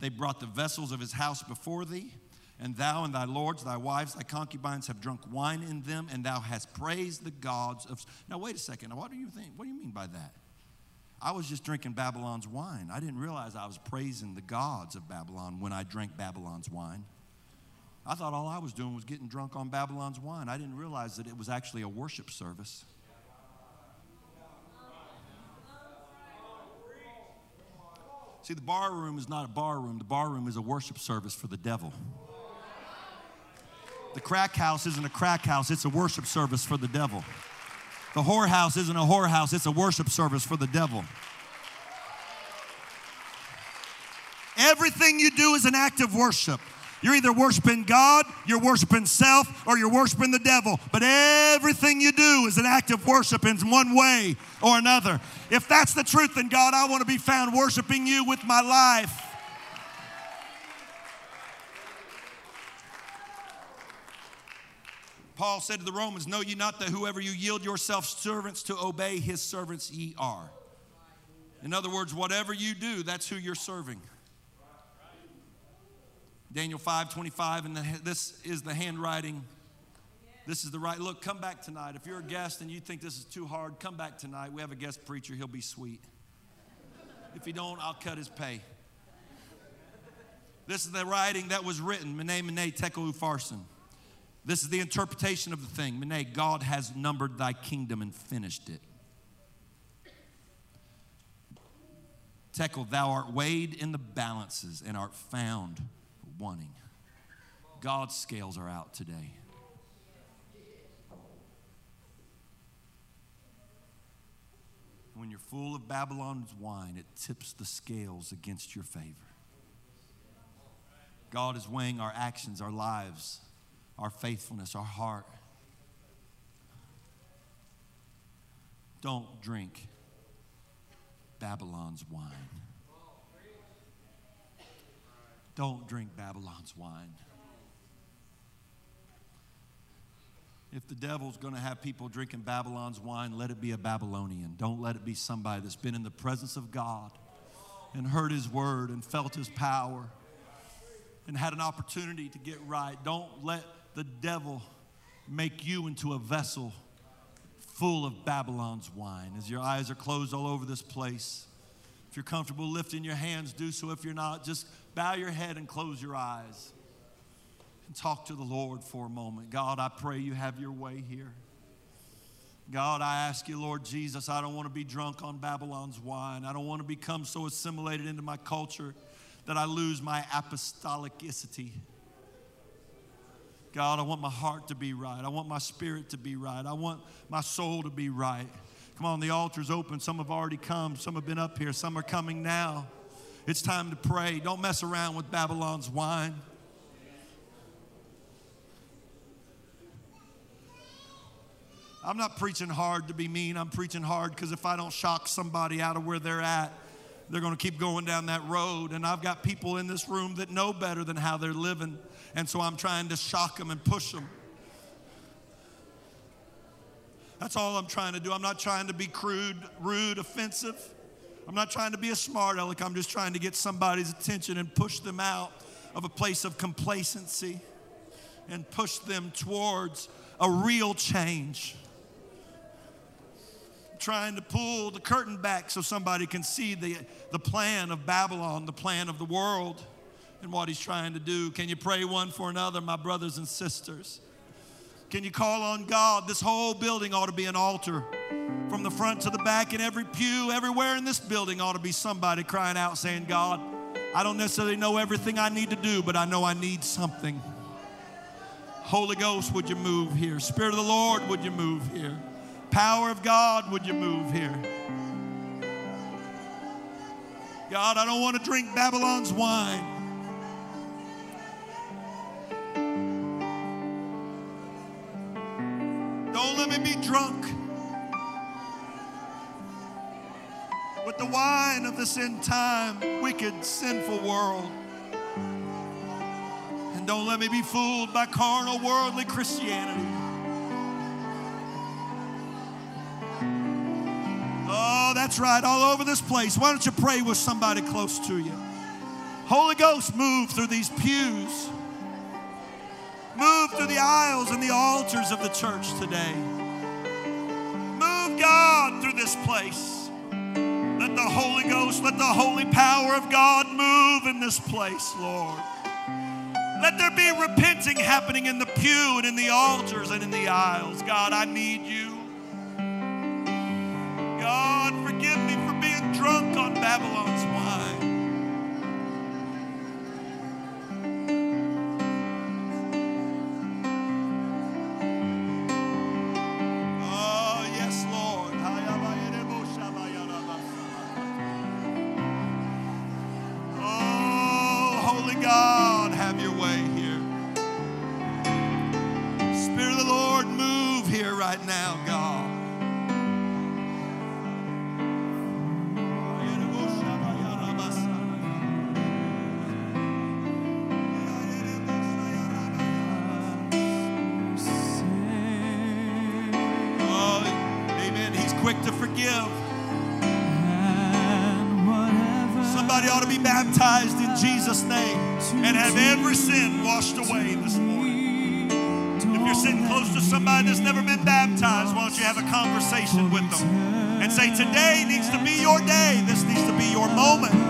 They brought the vessels of his house before thee, and thou and thy lords, thy wives, thy concubines have drunk wine in them, and thou hast praised the gods of. Now, wait a second. What do you think? What do you mean by that? I was just drinking Babylon's wine. I didn't realize I was praising the gods of Babylon when I drank Babylon's wine. I thought all I was doing was getting drunk on Babylon's wine. I didn't realize that it was actually a worship service. See, the bar room is not a bar room, the bar room is a worship service for the devil. The crack house isn't a crack house, it's a worship service for the devil. The whorehouse isn't a whorehouse, it's a worship service for the devil. Everything you do is an act of worship. You're either worshiping God, you're worshiping self, or you're worshiping the devil. But everything you do is an act of worship in one way or another. If that's the truth, then God, I want to be found worshiping you with my life. Paul said to the Romans, Know ye not that whoever you yield yourself servants to obey, his servants ye are. In other words, whatever you do, that's who you're serving. Daniel 5 25, and the, this is the handwriting. This is the right. Look, come back tonight. If you're a guest and you think this is too hard, come back tonight. We have a guest preacher, he'll be sweet. If he don't, I'll cut his pay. This is the writing that was written, Mene, Mene, Tekel, Upharsin. This is the interpretation of the thing. Mene, God has numbered thy kingdom and finished it. Tekel, thou art weighed in the balances and art found wanting. God's scales are out today. When you're full of Babylon's wine, it tips the scales against your favor. God is weighing our actions, our lives, our faithfulness, our heart. Don't drink Babylon's wine. Don't drink Babylon's wine. If the devil's going to have people drinking Babylon's wine, let it be a Babylonian. Don't let it be somebody that's been in the presence of God and heard his word and felt his power and had an opportunity to get right. Don't let the devil make you into a vessel full of Babylon's wine. As your eyes are closed all over this place, if you're comfortable lifting your hands, do so. If you're not, just bow your head and close your eyes and talk to the Lord for a moment. God, I pray you have your way here. God, I ask you, Lord Jesus, I don't want to be drunk on Babylon's wine. I don't want to become so assimilated into my culture that I lose my apostolicity. God, I want my heart to be right. I want my spirit to be right. I want my soul to be right. Come on, the altar's open. Some have already come, some have been up here, some are coming now. It's time to pray. Don't mess around with Babylon's wine. I'm not preaching hard to be mean. I'm preaching hard because if I don't shock somebody out of where they're at, they're going to keep going down that road. And I've got people in this room that know better than how they're living. And so I'm trying to shock them and push them. That's all I'm trying to do. I'm not trying to be crude, rude, offensive. I'm not trying to be a smart aleck. I'm just trying to get somebody's attention and push them out of a place of complacency and push them towards a real change. Trying to pull the curtain back so somebody can see the, the plan of Babylon, the plan of the world, and what he's trying to do. Can you pray one for another, my brothers and sisters? Can you call on God? This whole building ought to be an altar. From the front to the back, in every pew, everywhere in this building ought to be somebody crying out saying, God, I don't necessarily know everything I need to do, but I know I need something. Holy Ghost, would you move here? Spirit of the Lord, would you move here? Power of God, would you move here? God, I don't want to drink Babylon's wine. Don't let me be drunk with the wine of this end time, wicked, sinful world. And don't let me be fooled by carnal, worldly Christianity. Oh, that's right, all over this place. Why don't you pray with somebody close to you? Holy Ghost, move through these pews. Move through the aisles and the altars of the church today. Move, God, through this place. Let the Holy Ghost, let the holy power of God move in this place, Lord. Let there be repenting happening in the pew and in the altars and in the aisles. God, I need you. God, forgive me for being drunk on Babylon's wine. Baptized in Jesus' name and have every sin washed away this morning. If you're sitting close to somebody that's never been baptized, why don't you have a conversation with them and say, Today needs to be your day. This needs to be your moment.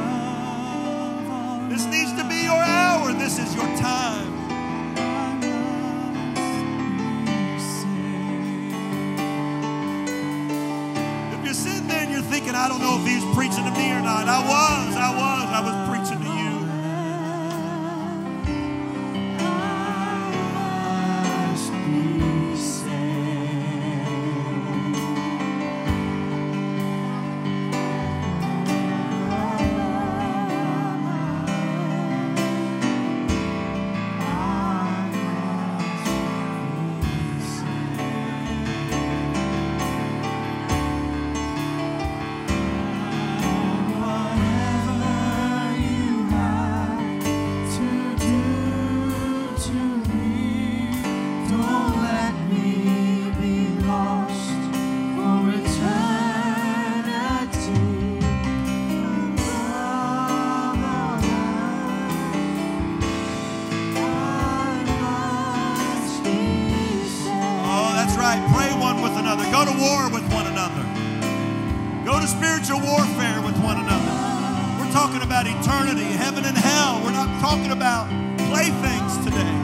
Talking about eternity, heaven and hell. We're not talking about playthings today.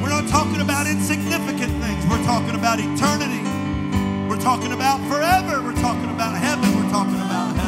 We're not talking about insignificant things. We're talking about eternity. We're talking about forever. We're talking about heaven. We're talking about hell.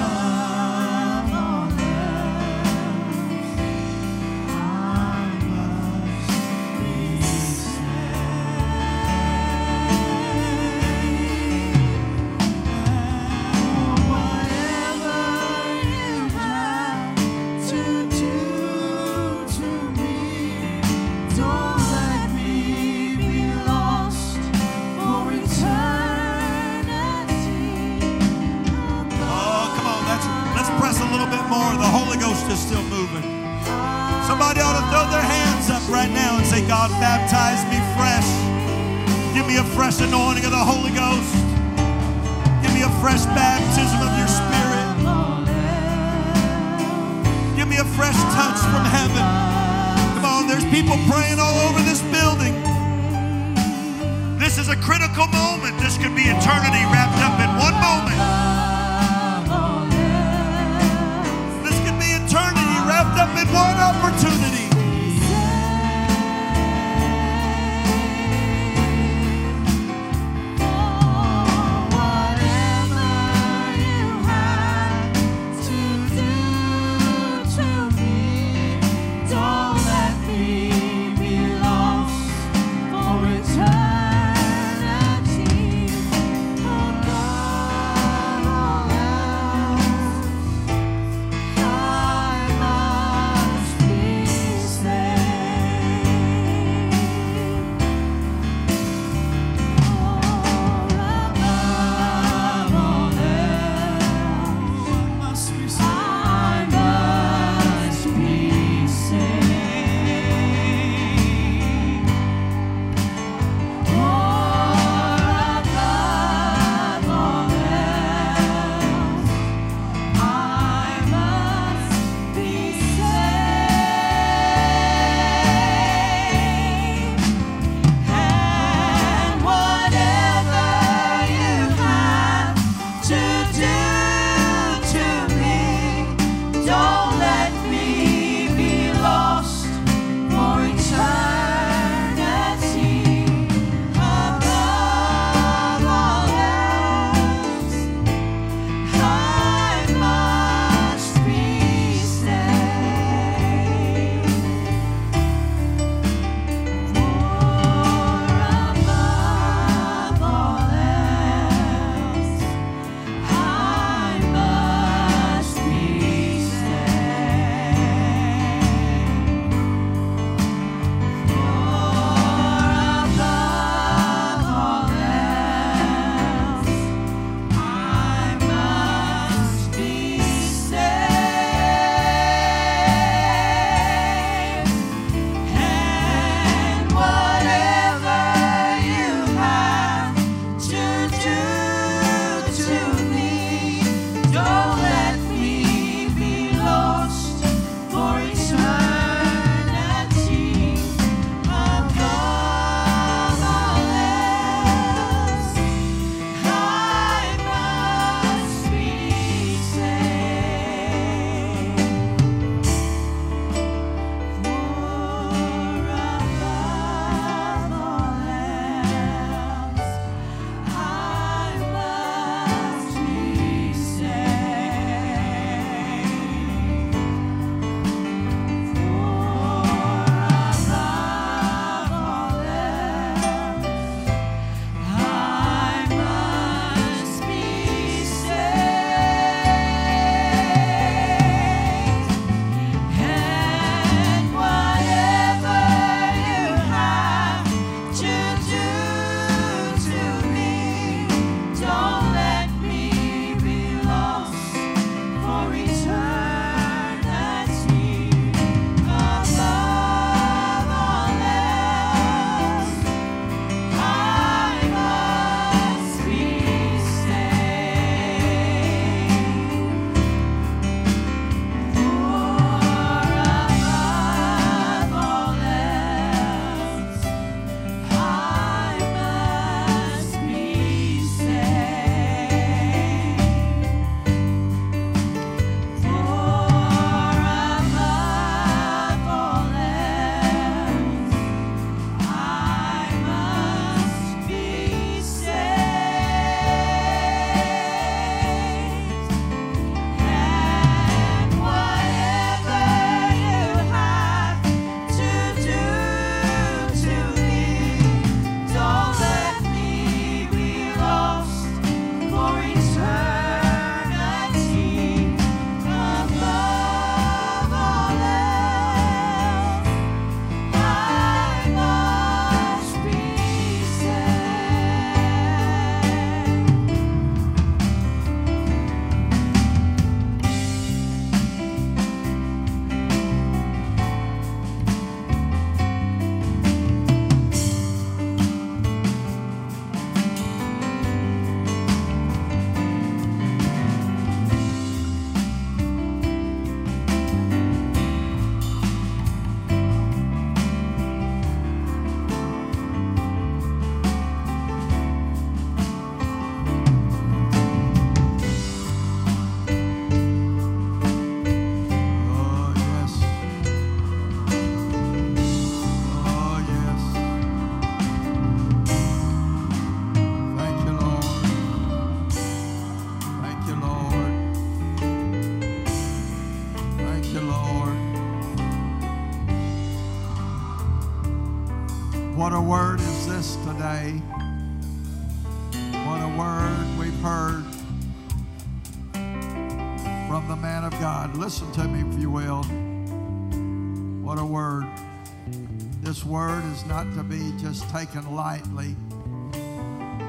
What a word we've heard from the man of God. Listen to me, if you will. What a word. This word is not to be just taken lightly,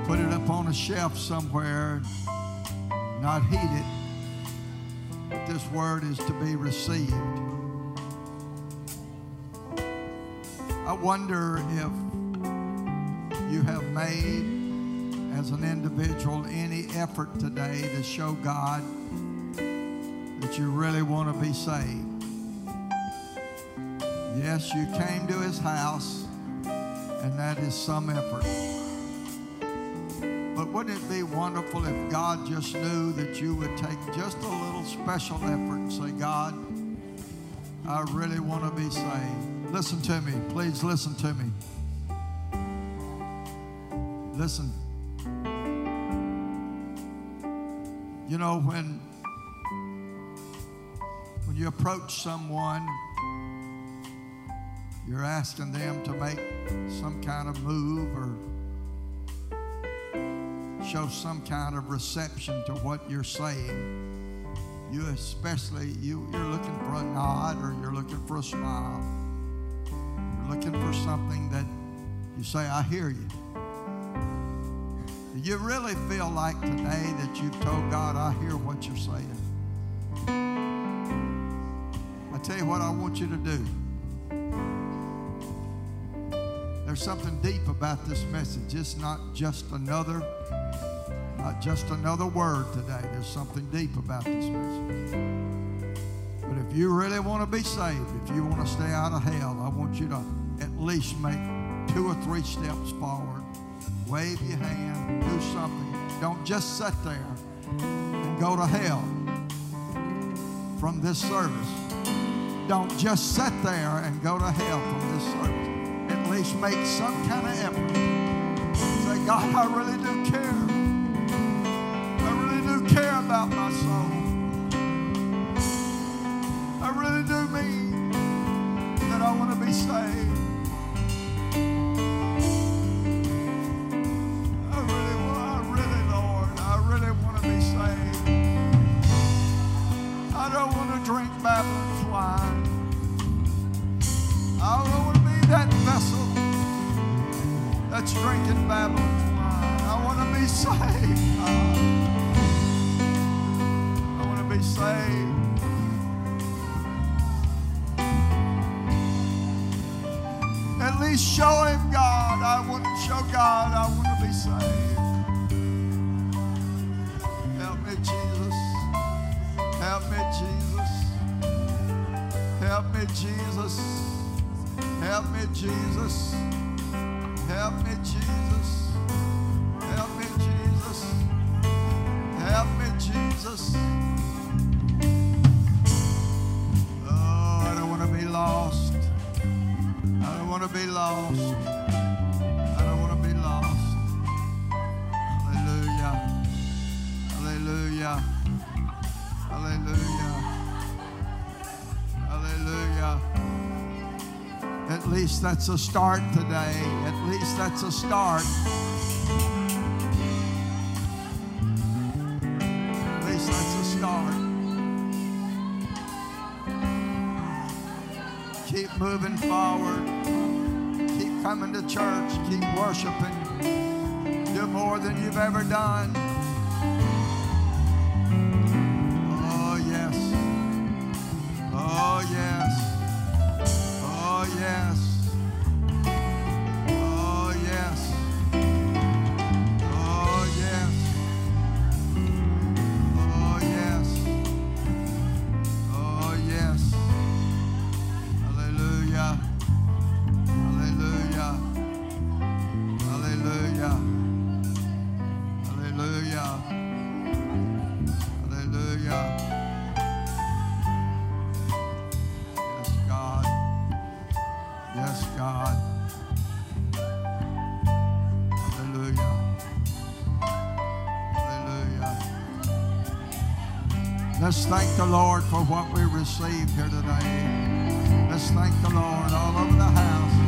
put it up on a shelf somewhere, not heed it. This word is to be received. I wonder if you have made, as an individual, any effort today to show God that you really want to be saved. Yes, you came to his house, and that is some effort. But wouldn't it be wonderful if God just knew that you would take just a little special effort and say, God, I really want to be saved. Listen to me. Please listen to me. Listen. You know, when, when you approach someone, you're asking them to make some kind of move or show some kind of reception to what you're saying. You especially, you, you're looking for a nod or you're looking for a smile. You're looking for something that you say, I hear you. Do you really feel like today that you've told God, I hear what you're saying? I tell you what I want you to do. There's something deep about this message. It's not just another, not just another word today. There's something deep about this message. But if you really want to be saved, if you want to stay out of hell, I want you to at least make two or three steps forward. Wave your hand, do something. Don't just sit there and go to hell from this service. Don't just sit there and go to hell from this service. At least make some kind of effort. Say, God, I really do care. I really do care about my soul. I really do mean that I want to be saved. Babylon's wine. I want to be that vessel that's drinking Babylon's wine. I want to be saved. God. I want to be saved. At least show him God. I want to show God I want to be saved. Help me, Jesus. Help me, Jesus. Help me, Jesus. Least that's a start today. At least that's a start. At least that's a start. Keep moving forward. Keep coming to church. Keep worshiping. Do more than you've ever done. Let's thank the Lord for what we received here today. Let's thank the Lord all over the house.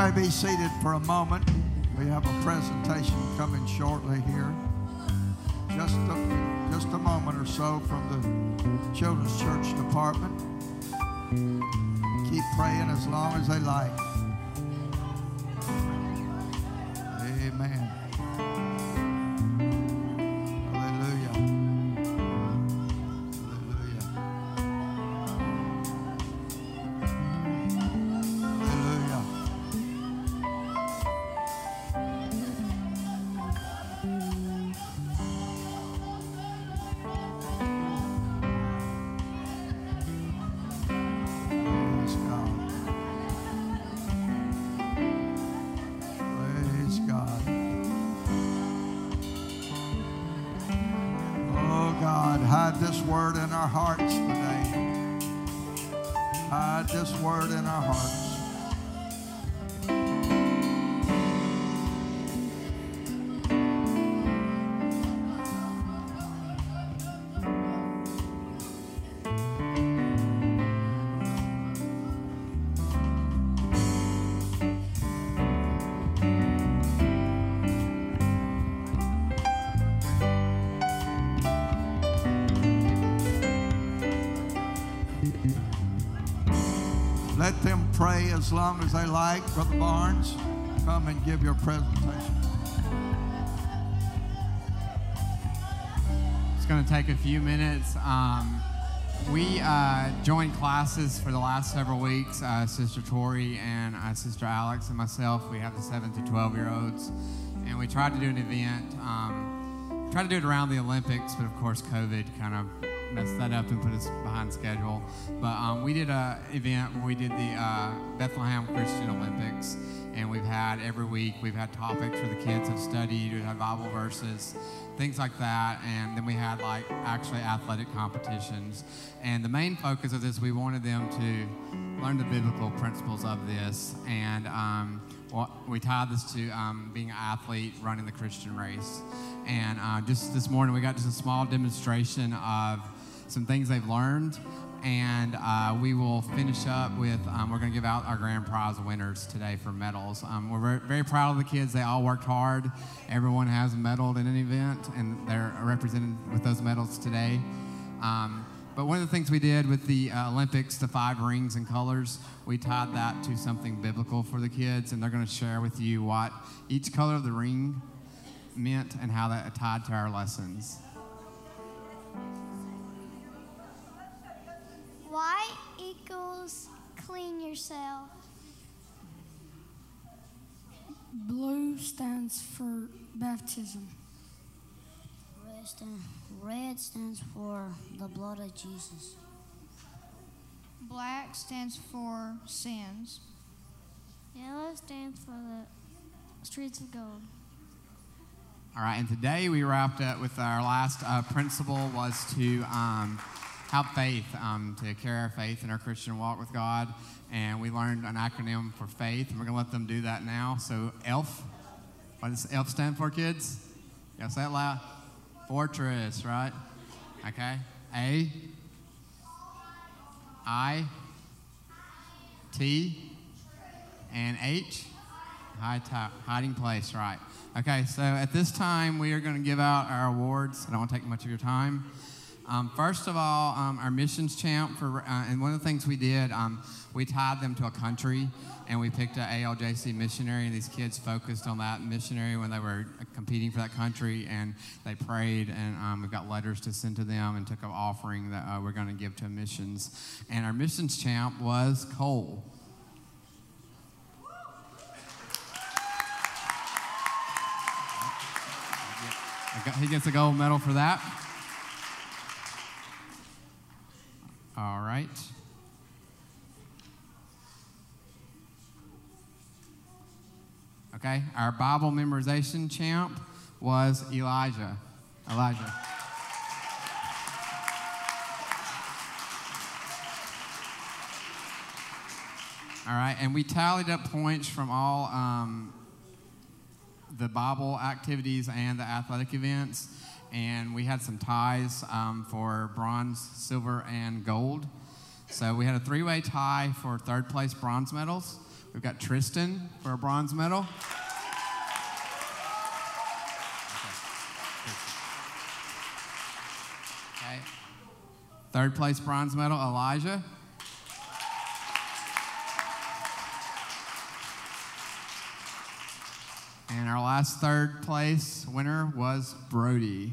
May be seated for a moment. We have a presentation coming shortly here. Just a, just a moment or so from the Children's Church Department. Keep praying as long as they like. As long as they like. Brother Barnes, come and give your presentation. It's going to take a few minutes. Um, We uh, joined classes for the last several weeks. Uh, Sister Tori and uh, Sister Alex and myself, we have the 7 to 12 year olds. And we tried to do an event. Um, tried to do it around the Olympics, but of course, COVID kind of messed that up and put us behind schedule. But um, we did an event where we did the uh, Bethlehem Christian Olympics. And we've had every week, we've had topics where the kids have studied, we've had Bible verses, things like that. And then we had like actually athletic competitions. And the main focus of this, we wanted them to learn the biblical principles of this. And um, we tied this to um, being an athlete running the Christian race. And uh, just this morning, we got just a small demonstration of some things they've learned. And uh, we will finish up with, um, we're going to give out our grand prize winners today for medals. Um, we're very, very, proud of the kids. They all worked hard. Everyone has medaled in an event, and they're represented with those medals today. Um, but one of the things we did with the uh, Olympics, the five rings and colors, we tied that to something biblical for the kids, and they're going to share with you what each color of the ring meant and how that tied to our lessons. Equals clean yourself. Blue stands for baptism. Red, stand, red stands for the blood of Jesus. Black stands for sins. Yellow stands for the streets of gold. All right, and today we wrapped up with our last uh, principle was to um, have faith, um, to carry our faith in our Christian walk with God. And we learned an acronym for faith, and we're going to let them do that now. So, ELF. What does ELF stand for, kids? Yeah, say it loud. Fortress, right? Okay. A. I. T. And H. Hiding place, right. Okay, so at this time, we are going to give out our awards. I don't want to take much of your time. Um, first of all, um, our missions champ for, uh, and one of the things we did, um, we tied them to a country, and we picked an ALJC missionary, and these kids focused on that missionary when they were competing for that country, and they prayed, and um, we got letters to send to them, and took an offering that uh, we're going to give to missions. And our missions champ was Cole. He gets a gold medal for that. All right. Okay, our Bible memorization champ was Elijah. Elijah. All right, and we tallied up points from all um, the Bible activities and the athletic events and we had some ties um, for bronze, silver, and gold. So we had a three way tie for third place bronze medals. We've got Tristan for a bronze medal. Okay. Third place bronze medal, Elijah. And our last third place winner was Brody.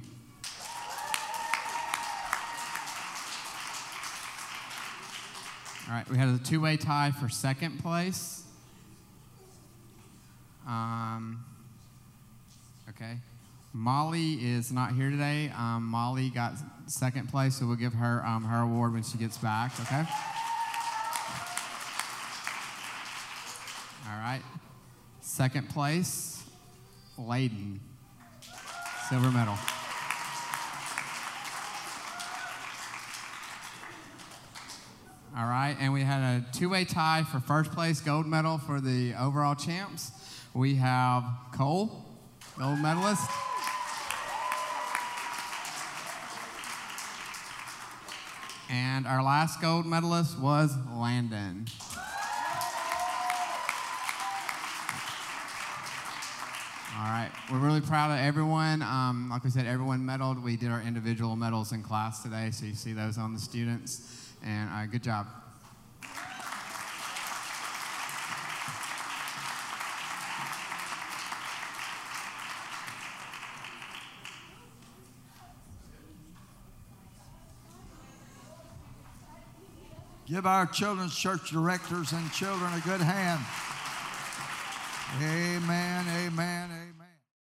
All right, we had a two way tie for second place. Um, okay. Molly is not here today. Um, Molly got second place, so we'll give her um, her award when she gets back, okay? All right. Second place, Layden, silver medal. All right, and we had a two way tie for first place gold medal for the overall champs. We have Cole, gold medalist. And our last gold medalist was Landon. All right. We're really proud of everyone. Um, like we said, everyone medaled. We did our individual medals in class today, so you see those on the students. And uh, good job. Give our children's church directors and children a good hand. Amen, amen, amen.